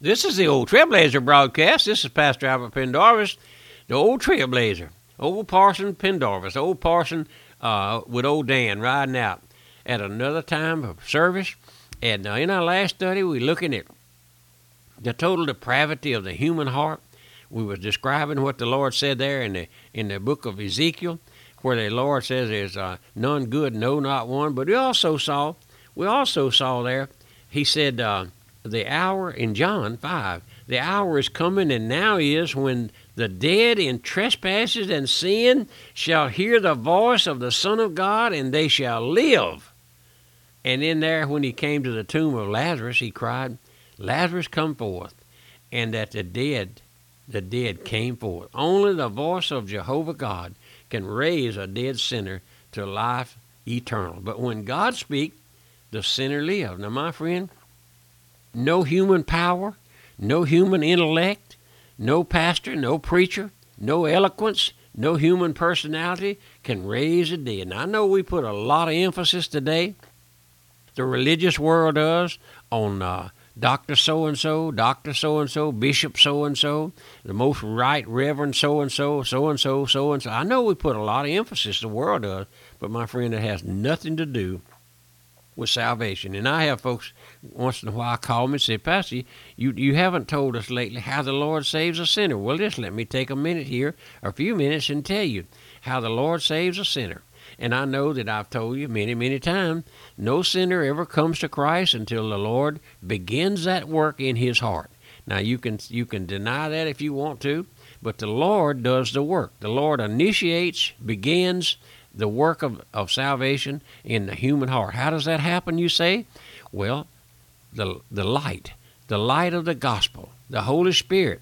This is the Old Trailblazer broadcast. This is Pastor Albert Pendarvis, the Old Trailblazer, Old Parson Pendarvis, Old Parson uh, with Old Dan riding out at another time of service. And uh, in our last study, we're looking at the total depravity of the human heart. We was describing what the Lord said there in the in the book of Ezekiel, where the Lord says there's uh, none good, no, not one. But we also saw, we also saw there, He said. The hour in John 5, the hour is coming and now is when the dead in trespasses and sin shall hear the voice of the Son of God and they shall live. And in there, when he came to the tomb of Lazarus, he cried, Lazarus, come forth. And that the dead, the dead came forth. Only the voice of Jehovah God can raise a dead sinner to life eternal. But when God speaks, the sinner lives. Now, my friend, no human power, no human intellect, no pastor, no preacher, no eloquence, no human personality can raise a dead. And I know we put a lot of emphasis today, the religious world does, on uh, Dr. So and so, Dr. So and so, Bishop so and so, the most right Reverend so and so, so and so, so and so. I know we put a lot of emphasis, the world does, but my friend, it has nothing to do with salvation. And I have folks once in a while call me and say, Pastor, you, you haven't told us lately how the Lord saves a sinner. Well, just let me take a minute here, a few minutes, and tell you how the Lord saves a sinner. And I know that I've told you many, many times, no sinner ever comes to Christ until the Lord begins that work in his heart. Now you can you can deny that if you want to, but the Lord does the work. The Lord initiates, begins, the work of, of salvation in the human heart. How does that happen, you say? Well, the, the light, the light of the gospel, the Holy Spirit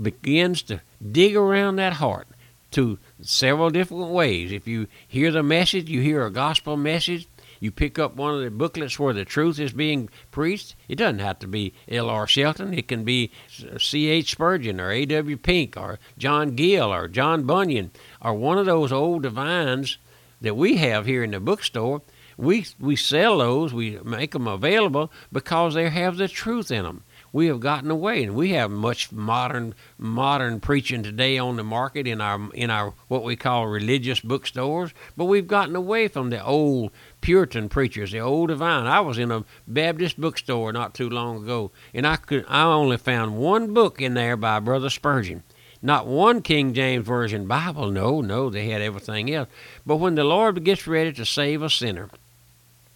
begins to dig around that heart to several different ways. If you hear the message, you hear a gospel message, you pick up one of the booklets where the truth is being preached. It doesn't have to be L.R. Shelton. It can be C.H. Spurgeon or A.W. Pink or John Gill or John Bunyan or one of those old divines that we have here in the bookstore, we we sell those, we make them available because they have the truth in them. We have gotten away, and we have much modern modern preaching today on the market in our in our what we call religious bookstores. But we've gotten away from the old Puritan preachers, the old divine. I was in a Baptist bookstore not too long ago, and I could I only found one book in there by Brother Spurgeon not one King James Version Bible. No, no, they had everything else. But when the Lord gets ready to save a sinner,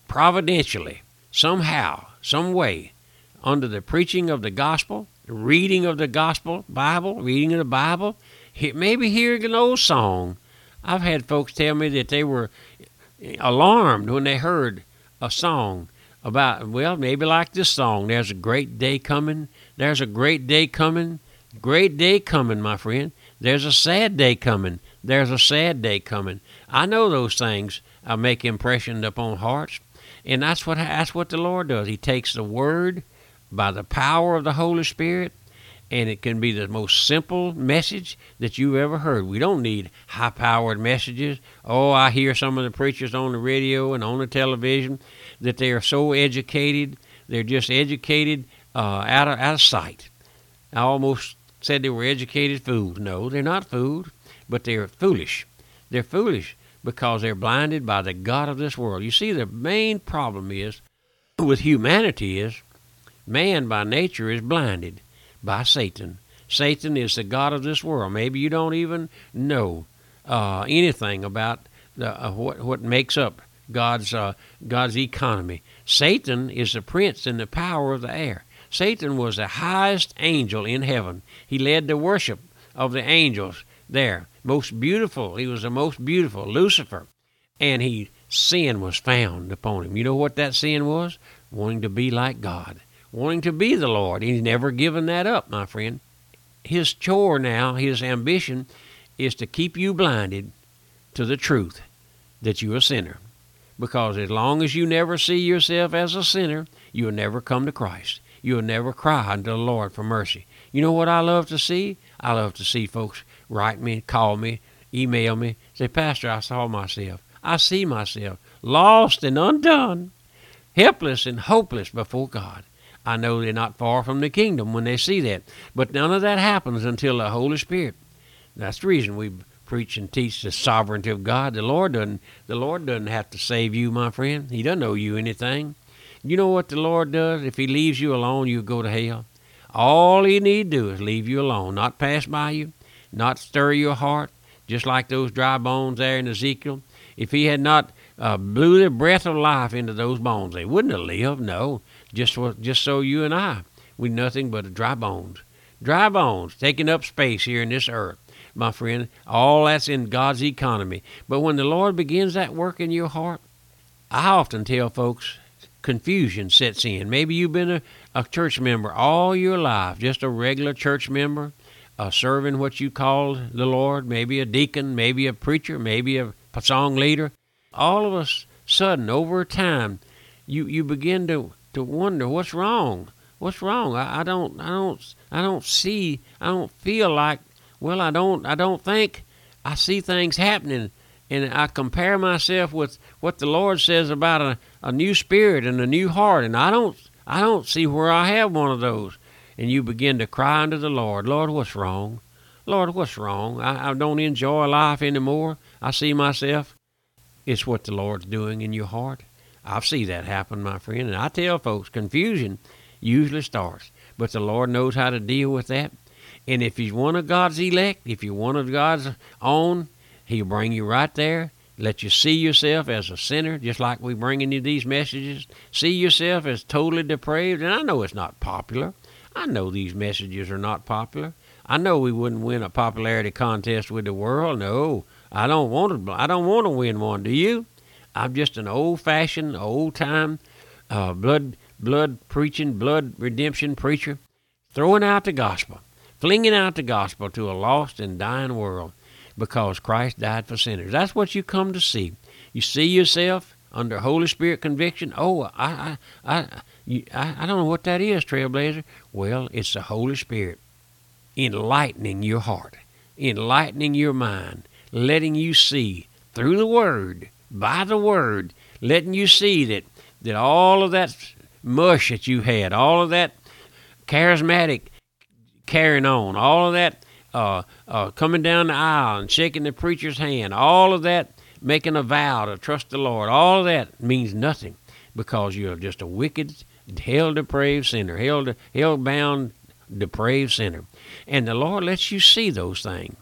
providentially, somehow, some way, under the preaching of the gospel, the reading of the gospel, Bible, reading of the Bible, maybe hearing an old song. I've had folks tell me that they were alarmed when they heard a song about, well, maybe like this song, There's a Great Day Coming, There's a Great Day Coming, Great day coming, my friend. There's a sad day coming. There's a sad day coming. I know those things I make impression upon hearts, and that's what that's what the Lord does. He takes the Word by the power of the Holy Spirit, and it can be the most simple message that you've ever heard. We don't need high-powered messages. Oh, I hear some of the preachers on the radio and on the television that they are so educated. They're just educated uh, out of out of sight. I almost said they were educated fools. No, they're not fools, but they're foolish. They're foolish because they're blinded by the God of this world. You see, the main problem is with humanity is man by nature is blinded by Satan. Satan is the God of this world. Maybe you don't even know uh, anything about the, uh, what what makes up God's uh, God's economy. Satan is the prince and the power of the air. Satan was the highest angel in heaven. He led the worship of the angels there. Most beautiful. He was the most beautiful, Lucifer. And he sin was found upon him. You know what that sin was? Wanting to be like God, wanting to be the Lord. He's never given that up, my friend. His chore now, his ambition, is to keep you blinded to the truth that you're a sinner. Because as long as you never see yourself as a sinner, you'll never come to Christ you'll never cry unto the Lord for mercy. You know what I love to see? I love to see folks write me, call me, email me, say, Pastor, I saw myself. I see myself lost and undone, helpless and hopeless before God. I know they're not far from the kingdom when they see that. But none of that happens until the Holy Spirit. That's the reason we preach and teach the sovereignty of God. The Lord doesn't the Lord doesn't have to save you, my friend. He doesn't owe you anything. You know what the Lord does? If he leaves you alone, you go to hell. All he need do is leave you alone, not pass by you, not stir your heart, just like those dry bones there in Ezekiel. If he had not uh, blew the breath of life into those bones, they wouldn't have lived. No, just just so you and I, we nothing but dry bones, dry bones taking up space here in this earth, my friend. All that's in God's economy. But when the Lord begins that work in your heart, I often tell folks, confusion sets in. Maybe you've been a, a church member all your life, just a regular church member, uh, serving what you call the Lord, maybe a deacon, maybe a preacher, maybe a song leader. All of a sudden, over time, you, you begin to, to wonder what's wrong. What's wrong? I, I don't I don't I don't see I don't feel like well I don't I don't think I see things happening and I compare myself with what the Lord says about a, a new spirit and a new heart and I don't I don't see where I have one of those and you begin to cry unto the Lord, Lord, what's wrong? Lord, what's wrong? I, I don't enjoy life anymore. I see myself. It's what the Lord's doing in your heart. I've see that happen, my friend. And I tell folks, confusion usually starts. But the Lord knows how to deal with that. And if He's one of God's elect, if you're one of God's own, He'll bring you right there. Let you see yourself as a sinner, just like we bringing you these messages. See yourself as totally depraved. And I know it's not popular. I know these messages are not popular. I know we wouldn't win a popularity contest with the world. No, I don't want to. I don't want to win one. Do you? I'm just an old-fashioned, old-time, uh, blood, blood preaching, blood redemption preacher, throwing out the gospel, flinging out the gospel to a lost and dying world, because Christ died for sinners. That's what you come to see. You see yourself under Holy Spirit conviction. Oh, I, I, I, I, I don't know what that is, Trailblazer. Well, it's the Holy Spirit enlightening your heart, enlightening your mind, letting you see through the Word, by the Word, letting you see that, that all of that mush that you had, all of that charismatic carrying on, all of that uh, uh, coming down the aisle and shaking the preacher's hand, all of that making a vow to trust the Lord, all of that means nothing because you're just a wicked, hell depraved sinner, hell, bound depraved sinner. And the Lord lets you see those things.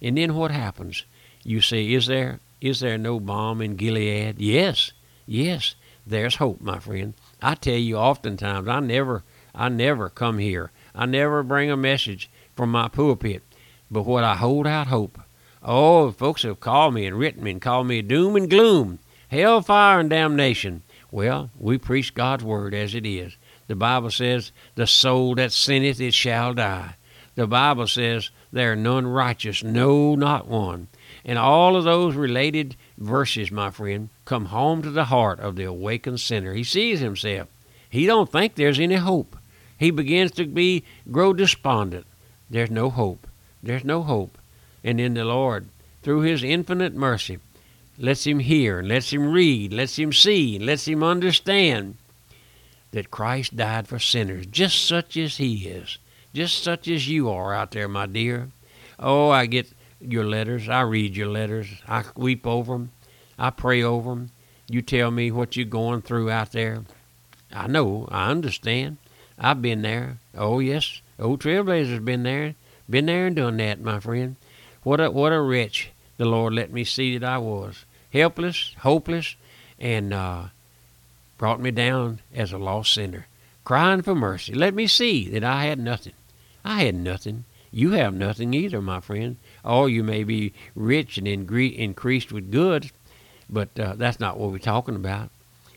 And then what happens? You say, is there is there no balm in Gilead? Yes, yes, there's hope, my friend. I tell you oftentimes I never I never come here. I never bring a message from my pulpit. But what I hold out hope. Oh, folks have called me and written me and called me doom and gloom, hellfire and damnation. Well, we preach God's word as it is. The Bible says, The soul that sinneth, it shall die. The Bible says, There are none righteous, no, not one. And all of those related verses, my friend, come home to the heart of the awakened sinner. He sees himself. He don't think there's any hope. He begins to be grow despondent. There's no hope. There's no hope. And then the Lord, through his infinite mercy, lets him hear, lets him read, lets him see, lets him understand that Christ died for sinners, just such as He is, just such as you are out there, my dear. Oh, I get your letters. I read your letters. I weep over them. I pray over them. You tell me what you're going through out there. I know. I understand. I've been there. Oh, yes. Old Trailblazer's been there. Been there and done that, my friend. What a, what a wretch the Lord let me see that I was. Helpless, hopeless, and uh, brought me down as a lost sinner, crying for mercy. Let me see that I had nothing. I had nothing. You have nothing either, my friend. Oh, you may be rich and ingre- increased with goods, but uh, that's not what we're talking about.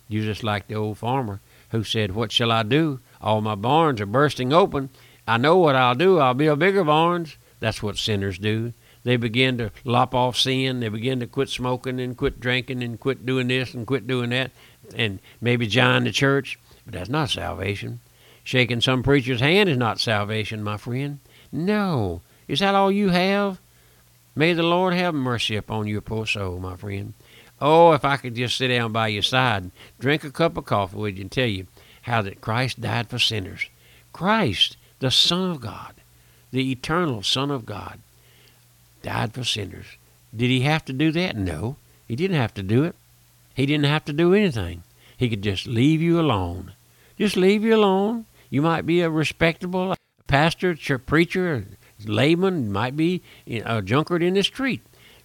You're just like the old farmer who said, What shall I do? All my barns are bursting open. I know what I'll do. I'll build bigger barns. That's what sinners do. They begin to lop off sin. They begin to quit smoking and quit drinking and quit doing this and quit doing that and maybe join the church, but that's not salvation. Shaking some preacher's hand is not salvation, my friend. No. Is that all you have? May the Lord have mercy upon your poor soul, my friend. Oh, if I could just sit down by your side, and drink a cup of coffee with you, and tell you how that Christ died for sinners. Christ, the Son of God, the eternal Son of God, died for sinners. Did he have to do that? No, he didn't have to do it. He didn't have to do anything. He could just leave you alone. Just leave you alone. You might be a respectable pastor, or preacher, layman, might be a drunkard in the street.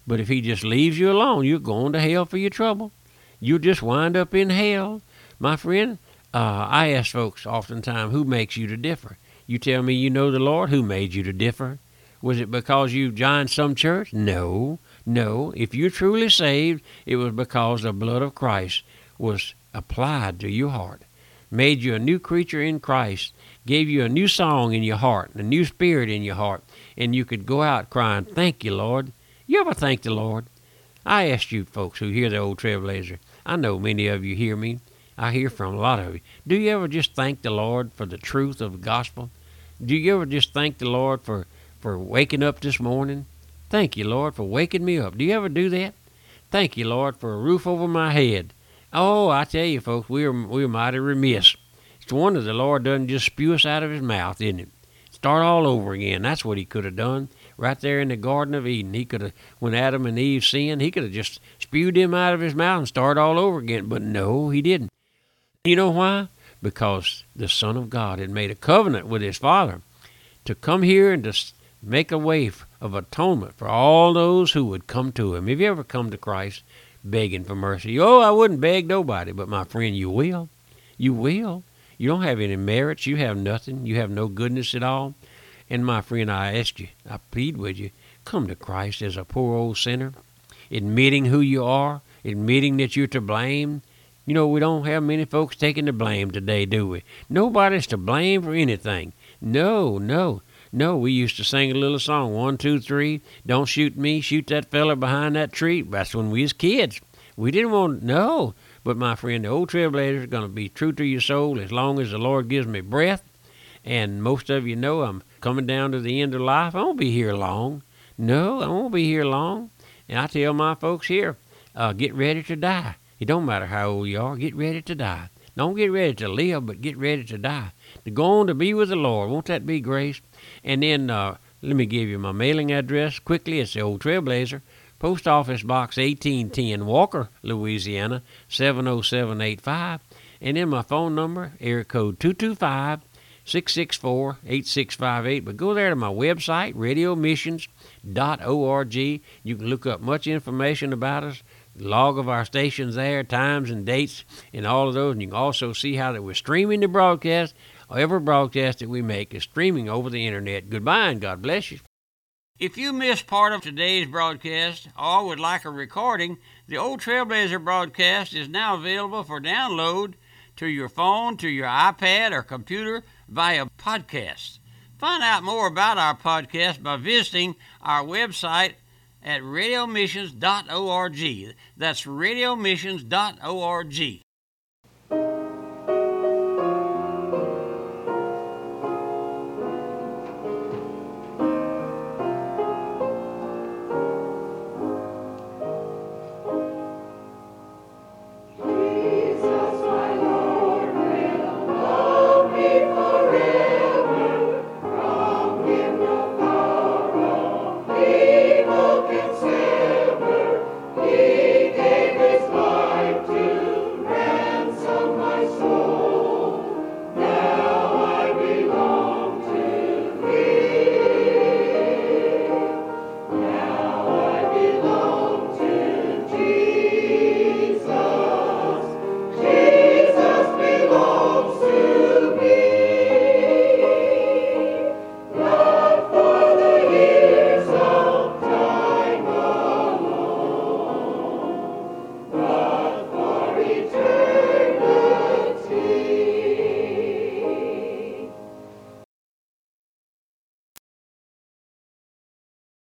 But if he just leaves you alone, you're going to hell for your trouble. You'll just wind up in hell. My friend, uh, I ask folks oftentimes, who makes you to differ? You tell me you know the Lord, who made you to differ? Was it because you joined some church? No, no. If you're truly saved, it was because the blood of Christ was applied to your heart, made you a new creature in Christ, gave you a new song in your heart, a new spirit in your heart, and you could go out crying, Thank you, Lord. You ever thank the Lord? I ask you folks who hear the old Trailblazer, I know many of you hear me. I hear from a lot of you. Do you ever just thank the Lord for the truth of the gospel? Do you ever just thank the Lord for, for waking up this morning? Thank you, Lord, for waking me up. Do you ever do that? Thank you, Lord, for a roof over my head. Oh, I tell you, folks, we are we are mighty remiss. It's wonder the Lord doesn't just spew us out of His mouth, isn't it? Start all over again. That's what He could have done right there in the Garden of Eden. He could have, when Adam and Eve sinned, He could have just spewed him out of His mouth and started all over again. But no, He didn't. You know why? Because the Son of God had made a covenant with his Father to come here and to make a way of atonement for all those who would come to him. Have you ever come to Christ begging for mercy? Oh, I wouldn't beg nobody, but my friend, you will. You will. You don't have any merits. You have nothing. You have no goodness at all. And my friend, I ask you, I plead with you, come to Christ as a poor old sinner, admitting who you are, admitting that you're to blame, you know, we don't have many folks taking the blame today, do we? Nobody's to blame for anything. No, no, no. We used to sing a little song, one, two, three. Don't shoot me, shoot that feller behind that tree. That's when we was kids. We didn't want no. But my friend, the old trailblazer is going to be true to your soul as long as the Lord gives me breath. And most of you know I'm coming down to the end of life. I won't be here long. No, I won't be here long. And I tell my folks here, uh, get ready to die. It don't matter how old you are, get ready to die. Don't get ready to live, but get ready to die. To go on to be with the Lord. Won't that be grace? And then uh, let me give you my mailing address quickly. It's the Old Trailblazer, Post Office Box 1810, Walker, Louisiana 70785. And then my phone number, area code 225 664 8658. But go there to my website, radiomissions.org. You can look up much information about us log of our stations there, times and dates, and all of those. And you can also see how that we're streaming the broadcast. Every broadcast that we make is streaming over the internet. Goodbye and God bless you. If you missed part of today's broadcast or would like a recording, the Old Trailblazer broadcast is now available for download to your phone, to your iPad, or computer via podcast. Find out more about our podcast by visiting our website at radiomissions.org. That's radiomissions.org.